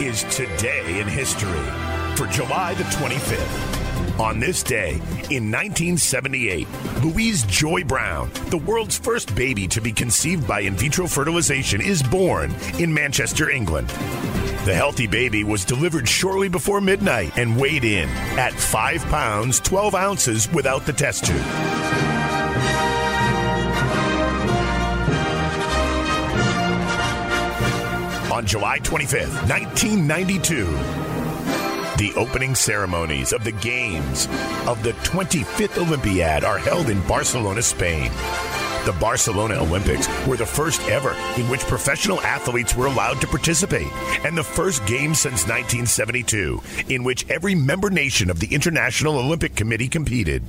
is Today in History for July the 25th. On this day, in 1978, Louise Joy Brown, the world's first baby to be conceived by in vitro fertilization, is born in Manchester, England. The healthy baby was delivered shortly before midnight and weighed in at 5 pounds 12 ounces without the test tube. On July 25th, 1992, the opening ceremonies of the Games of the 25th Olympiad are held in Barcelona, Spain. The Barcelona Olympics were the first ever in which professional athletes were allowed to participate, and the first games since 1972 in which every member nation of the International Olympic Committee competed.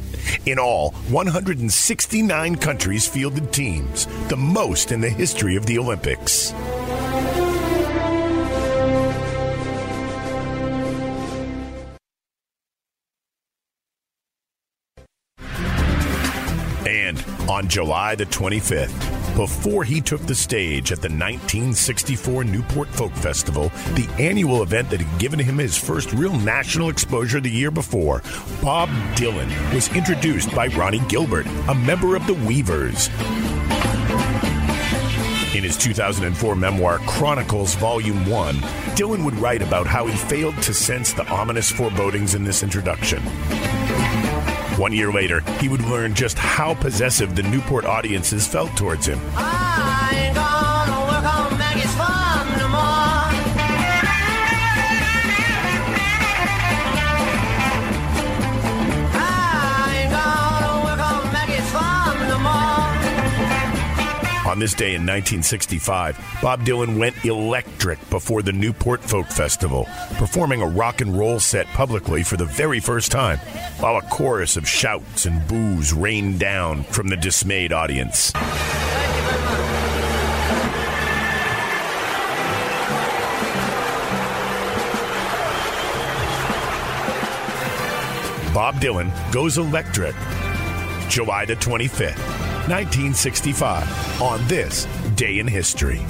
In all, 169 countries fielded teams, the most in the history of the Olympics. And on July the 25th, before he took the stage at the 1964 Newport Folk Festival, the annual event that had given him his first real national exposure the year before, Bob Dylan was introduced by Ronnie Gilbert, a member of the Weavers. In his 2004 memoir, Chronicles Volume 1, Dylan would write about how he failed to sense the ominous forebodings in this introduction. One year later, he would learn just how possessive the Newport audiences felt towards him. On this day in 1965, Bob Dylan went electric before the Newport Folk Festival, performing a rock and roll set publicly for the very first time, while a chorus of shouts and boos rained down from the dismayed audience. Bob Dylan goes electric. July the 25th, 1965, on this day in history.